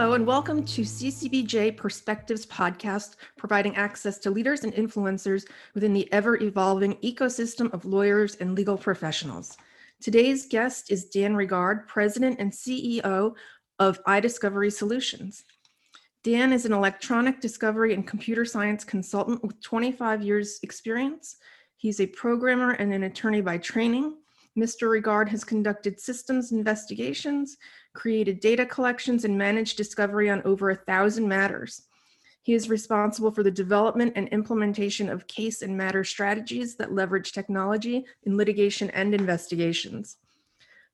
Hello, and welcome to CCBJ Perspectives podcast, providing access to leaders and influencers within the ever evolving ecosystem of lawyers and legal professionals. Today's guest is Dan Regard, President and CEO of iDiscovery Solutions. Dan is an electronic discovery and computer science consultant with 25 years' experience. He's a programmer and an attorney by training. Mr. Regard has conducted systems investigations, created data collections, and managed discovery on over a thousand matters. He is responsible for the development and implementation of case and matter strategies that leverage technology in litigation and investigations.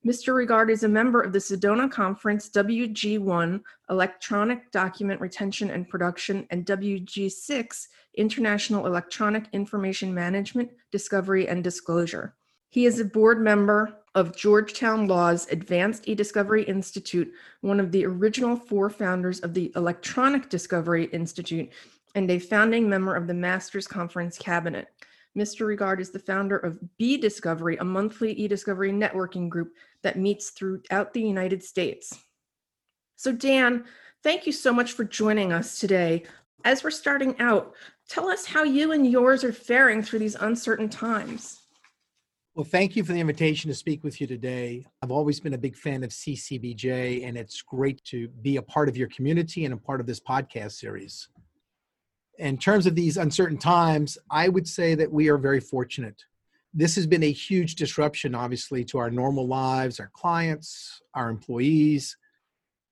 Mr. Regard is a member of the Sedona Conference WG1 Electronic Document Retention and Production and WG6 International Electronic Information Management, Discovery and Disclosure. He is a board member of Georgetown Law's Advanced E-Discovery Institute, one of the original four founders of the Electronic Discovery Institute, and a founding member of the Masters Conference Cabinet. Mr. Regard is the founder of B Discovery, a monthly e-discovery networking group that meets throughout the United States. So Dan, thank you so much for joining us today. As we're starting out, tell us how you and yours are faring through these uncertain times. Well, thank you for the invitation to speak with you today. I've always been a big fan of CCBJ, and it's great to be a part of your community and a part of this podcast series. In terms of these uncertain times, I would say that we are very fortunate. This has been a huge disruption, obviously, to our normal lives, our clients, our employees.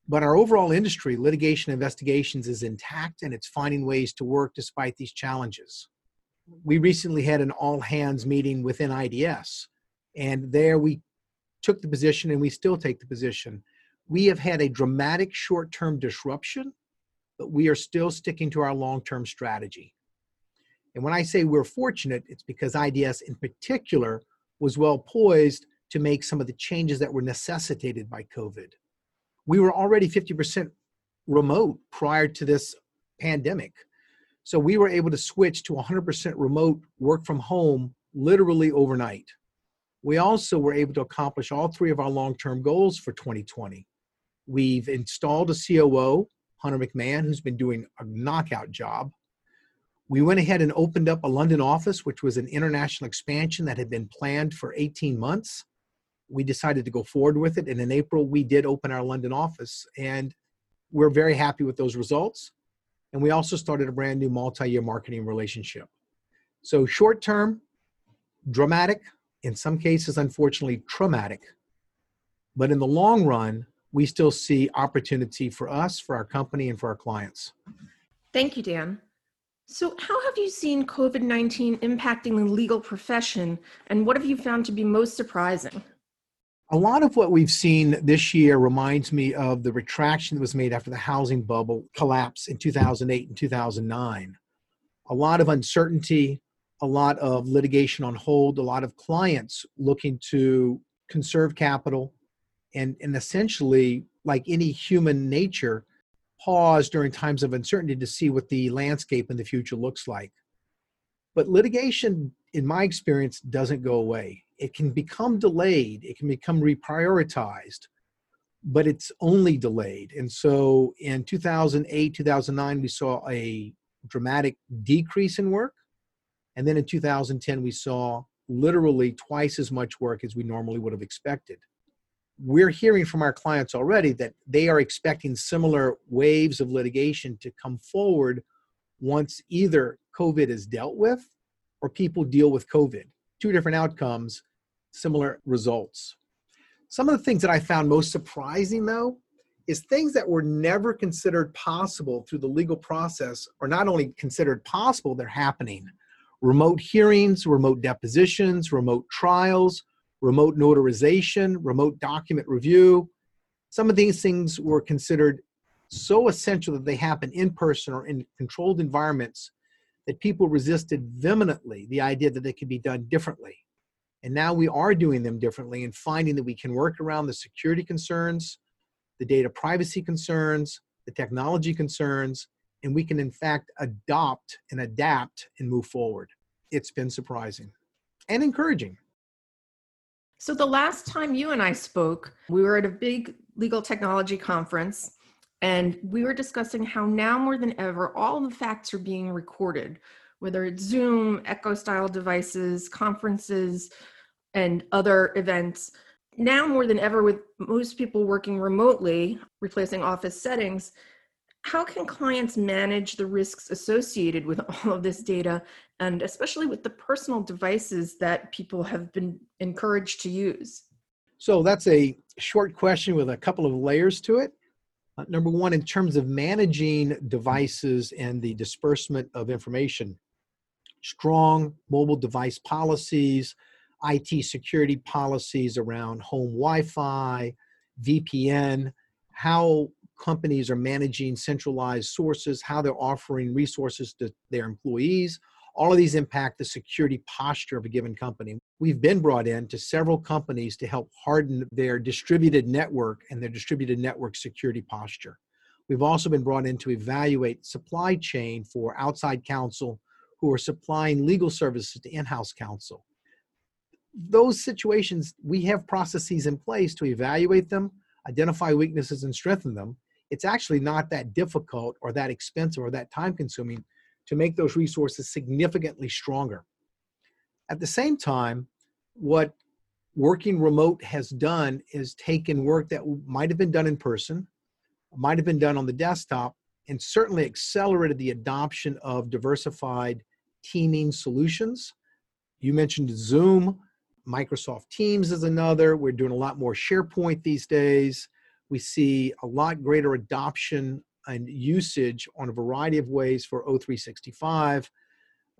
But our overall industry, litigation investigations, is intact and it's finding ways to work despite these challenges we recently had an all hands meeting within IDS, and there we took the position and we still take the position. We have had a dramatic short term disruption, but we are still sticking to our long term strategy. And when I say we're fortunate, it's because IDS in particular was well poised to make some of the changes that were necessitated by COVID. We were already 50% remote prior to this pandemic. So we were able to switch to 100% remote work from home literally overnight. We also were able to accomplish all three of our long term goals for 2020. We've installed a COO, Hunter McMahon, who's been doing a knockout job. We went ahead and opened up a London office, which was an international expansion that had been planned for 18 months. We decided to go forward with it. And in April, we did open our London office. And we're very happy with those results. And we also started a brand new multi year marketing relationship. So, short term, dramatic, in some cases, unfortunately, traumatic. But in the long run, we still see opportunity for us, for our company, and for our clients. Thank you, Dan. So, how have you seen COVID 19 impacting the legal profession, and what have you found to be most surprising? A lot of what we've seen this year reminds me of the retraction that was made after the housing bubble collapse in 2008 and 2009. A lot of uncertainty, a lot of litigation on hold, a lot of clients looking to conserve capital, and, and essentially, like any human nature, pause during times of uncertainty to see what the landscape in the future looks like. But litigation, in my experience, doesn't go away it can become delayed, it can become reprioritized, but it's only delayed. And so in 2008, 2009, we saw a dramatic decrease in work. And then in 2010, we saw literally twice as much work as we normally would have expected. We're hearing from our clients already that they are expecting similar waves of litigation to come forward once either COVID is dealt with or people deal with COVID two different outcomes, similar results. Some of the things that I found most surprising, though, is things that were never considered possible through the legal process are not only considered possible, they're happening. Remote hearings, remote depositions, remote trials, remote notarization, remote document review. Some of these things were considered so essential that they happen in person or in controlled environments that people resisted vehemently the idea that they could be done differently. And now we are doing them differently and finding that we can work around the security concerns, the data privacy concerns, the technology concerns, and we can in fact adopt and adapt and move forward. It's been surprising and encouraging. So, the last time you and I spoke, we were at a big legal technology conference And we were discussing how now more than ever, all the facts are being recorded, whether it's Zoom, Echo style devices, conferences, and other events. Now more than ever, with most people working remotely, replacing office settings, how can clients manage the risks associated with all of this data? And especially with the personal devices that people have been encouraged to use. So that's a short question with a couple of layers to it uh, number one in terms of managing devices and the disbursement of information strong mobile device policies it security policies around home wi-fi vpn how companies are managing centralized sources, how they're offering resources to their employees. All of these impact the security posture of a given company. We've been brought in to several companies to help harden their distributed network and their distributed network security posture. We've also been brought in to evaluate supply chain for outside counsel who are supplying legal services to in house counsel. Those situations, we have processes in place to evaluate them, identify weaknesses, and strengthen them it's actually not that difficult or that expensive or that time consuming to make those resources significantly stronger. At the same time, what working remote has done is taken work that might have been done in person, might have been done on the desktop, and certainly accelerated the adoption of diversified teaming solutions. You mentioned Zoom, Microsoft Teams is another. We're doing a lot more SharePoint these days. We see a lot greater adoption and usage on a variety of ways for O365.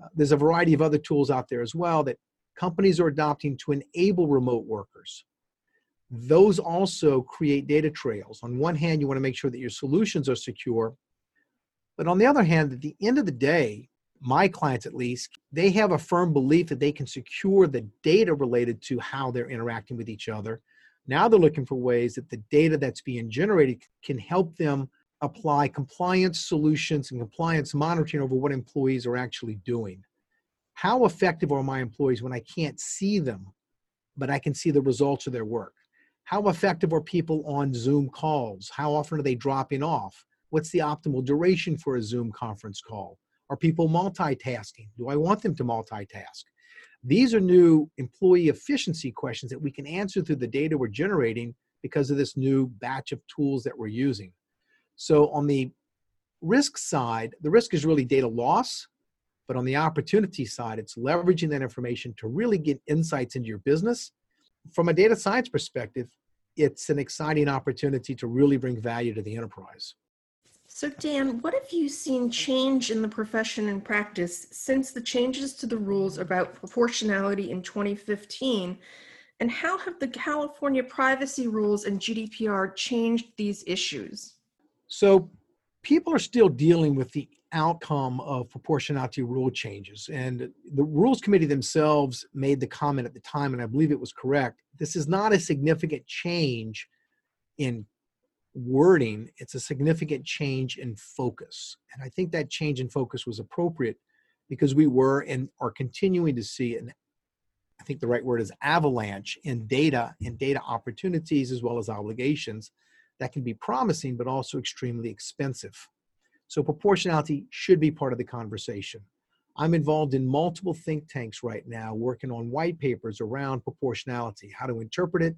Uh, there's a variety of other tools out there as well that companies are adopting to enable remote workers. Those also create data trails. On one hand, you want to make sure that your solutions are secure. But on the other hand, at the end of the day, my clients at least, they have a firm belief that they can secure the data related to how they're interacting with each other now they're looking for ways that the data that's being generated can help them apply compliance solutions and compliance monitoring over what employees are actually doing. How effective are my employees when I can't see them, but I can see the results of their work? How effective are people on Zoom calls? How often are they dropping off? What's the optimal duration for a Zoom conference call? Are people multitasking? Do I want them to multitask? These are new employee efficiency questions that we can answer through the data we're generating because of this new batch of tools that we're using. So on the risk side, the risk is really data loss, but on the opportunity side, it's leveraging that information to really get insights into your business. From a data science perspective, it's an exciting opportunity to really bring value to the enterprise. So, Dan, what have you seen change in the profession and practice since the changes to the rules about proportionality in 2015? And how have the California privacy rules and GDPR changed these issues? So, people are still dealing with the outcome of proportionality rule changes. And the Rules Committee themselves made the comment at the time, and I believe it was correct. This is not a significant change in wording, it's a significant change in focus. And I think that change in focus was appropriate because we were and are continuing to see an I think the right word is avalanche in data and data opportunities as well as obligations that can be promising but also extremely expensive. So proportionality should be part of the conversation. I'm involved in multiple think tanks right now working on white papers around proportionality, how to interpret it,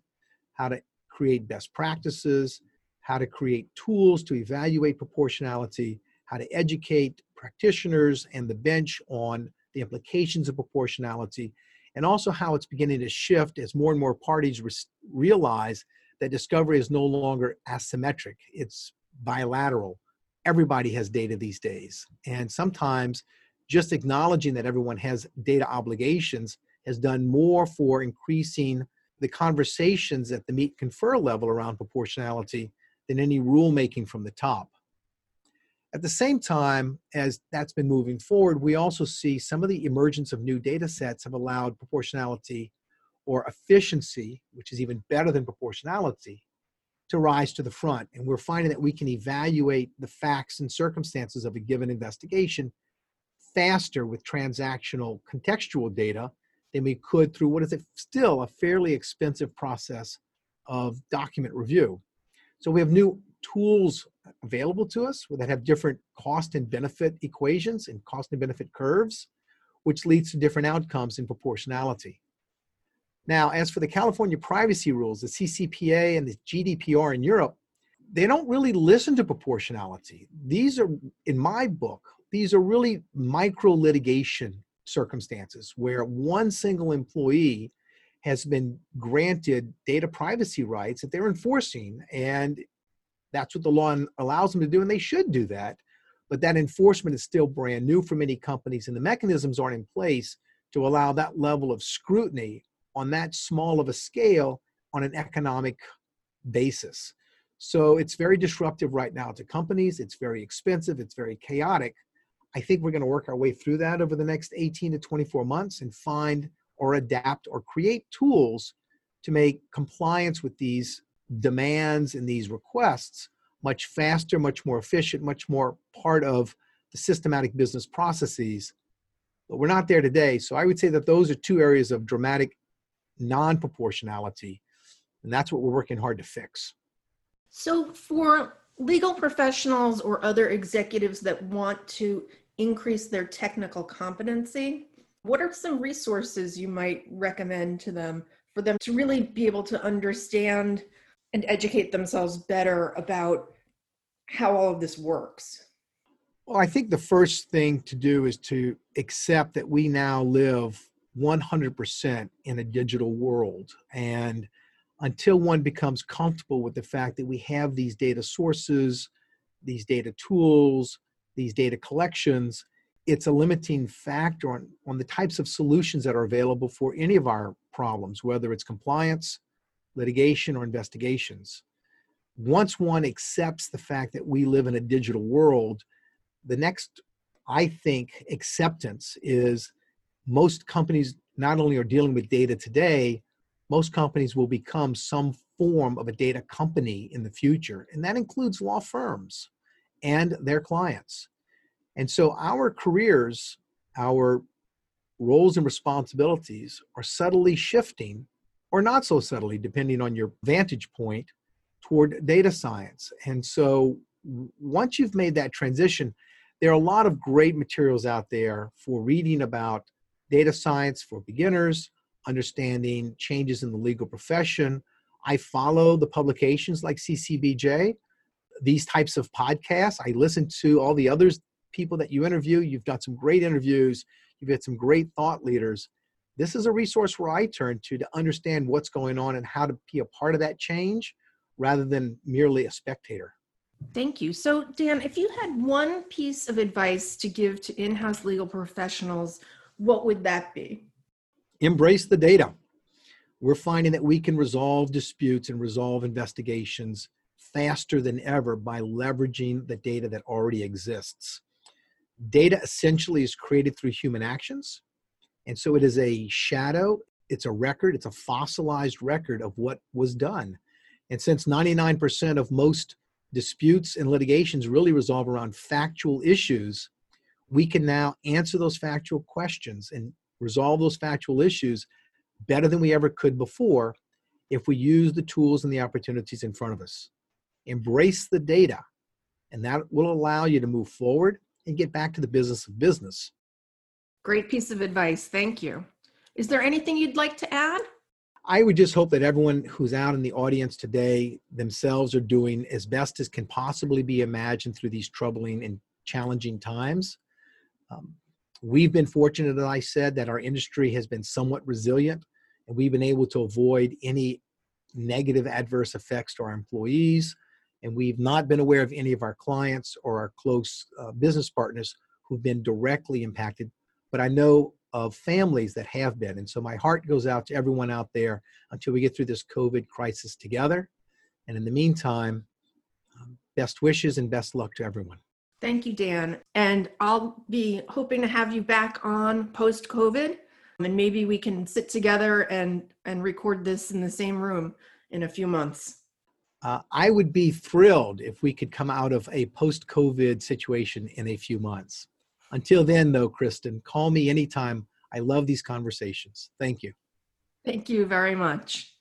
how to create best practices, how to create tools to evaluate proportionality, how to educate practitioners and the bench on the implications of proportionality, and also how it's beginning to shift as more and more parties re- realize that discovery is no longer asymmetric, it's bilateral. Everybody has data these days. And sometimes just acknowledging that everyone has data obligations has done more for increasing the conversations at the meet confer level around proportionality than any rulemaking from the top. At the same time, as that's been moving forward, we also see some of the emergence of new data sets have allowed proportionality or efficiency, which is even better than proportionality, to rise to the front. And we're finding that we can evaluate the facts and circumstances of a given investigation faster with transactional contextual data than we could through what is still a fairly expensive process of document review. So we have new tools available to us that have different cost and benefit equations and cost and benefit curves, which leads to different outcomes in proportionality. Now, as for the California privacy rules, the CCPA and the GDPR in Europe, they don't really listen to proportionality. These are, in my book, these are really micro litigation circumstances where one single employee has been granted data privacy rights that they're enforcing. And that's what the law allows them to do, and they should do that. But that enforcement is still brand new for many companies, and the mechanisms aren't in place to allow that level of scrutiny on that small of a scale on an economic basis. So it's very disruptive right now to companies. It's very expensive. It's very chaotic. I think we're going to work our way through that over the next 18 to 24 months and find or adapt or create tools to make compliance with these demands and these requests much faster, much more efficient, much more part of the systematic business processes. But we're not there today. So I would say that those are two areas of dramatic non proportionality. And that's what we're working hard to fix. So, for legal professionals or other executives that want to increase their technical competency, what are some resources you might recommend to them for them to really be able to understand and educate themselves better about how all of this works? Well, I think the first thing to do is to accept that we now live 100% in a digital world. And until one becomes comfortable with the fact that we have these data sources, these data tools, these data collections, it's a limiting factor on, on the types of solutions that are available for any of our problems, whether it's compliance, litigation, or investigations. Once one accepts the fact that we live in a digital world, the next, I think, acceptance is most companies not only are dealing with data today, most companies will become some form of a data company in the future, and that includes law firms and their clients. And so our careers, our roles and responsibilities are subtly shifting, or not so subtly, depending on your vantage point, toward data science. And so once you've made that transition, there are a lot of great materials out there for reading about data science for beginners, understanding changes in the legal profession. I follow the publications like CCBJ, these types of podcasts. I listen to all the others people that you interview. You've done some great interviews. You've had some great thought leaders. This is a resource where I turn to to understand what's going on and how to be a part of that change rather than merely a spectator. Thank you. So, Dan, if you had one piece of advice to give to in house legal professionals what would that be? Embrace the data. We're finding that we can resolve disputes and resolve investigations faster than ever by leveraging the data that already exists. Data essentially is created through human actions. And so it is a shadow, it's a record, it's a fossilized record of what was done. And since 99% of most disputes and litigations really resolve around factual issues, we can now answer those factual questions and resolve those factual issues better than we ever could before if we use the tools and the opportunities in front of us. Embrace the data, and that will allow you to move forward and get back to the business of business. Great piece of advice. Thank you. Is there anything you'd like to add? I would just hope that everyone who's out in the audience today themselves are doing as best as can possibly be imagined through these troubling and challenging times. Um, we've been fortunate, as I said, that our industry has been somewhat resilient and we've been able to avoid any negative adverse effects to our employees. And we've not been aware of any of our clients or our close uh, business partners who've been directly impacted. But I know of families that have been. And so my heart goes out to everyone out there until we get through this COVID crisis together. And in the meantime, um, best wishes and best luck to everyone. Thank you, Dan. And I'll be hoping to have you back on post COVID. And maybe we can sit together and, and record this in the same room in a few months. Uh, I would be thrilled if we could come out of a post COVID situation in a few months. Until then, though, Kristen, call me anytime. I love these conversations. Thank you. Thank you very much.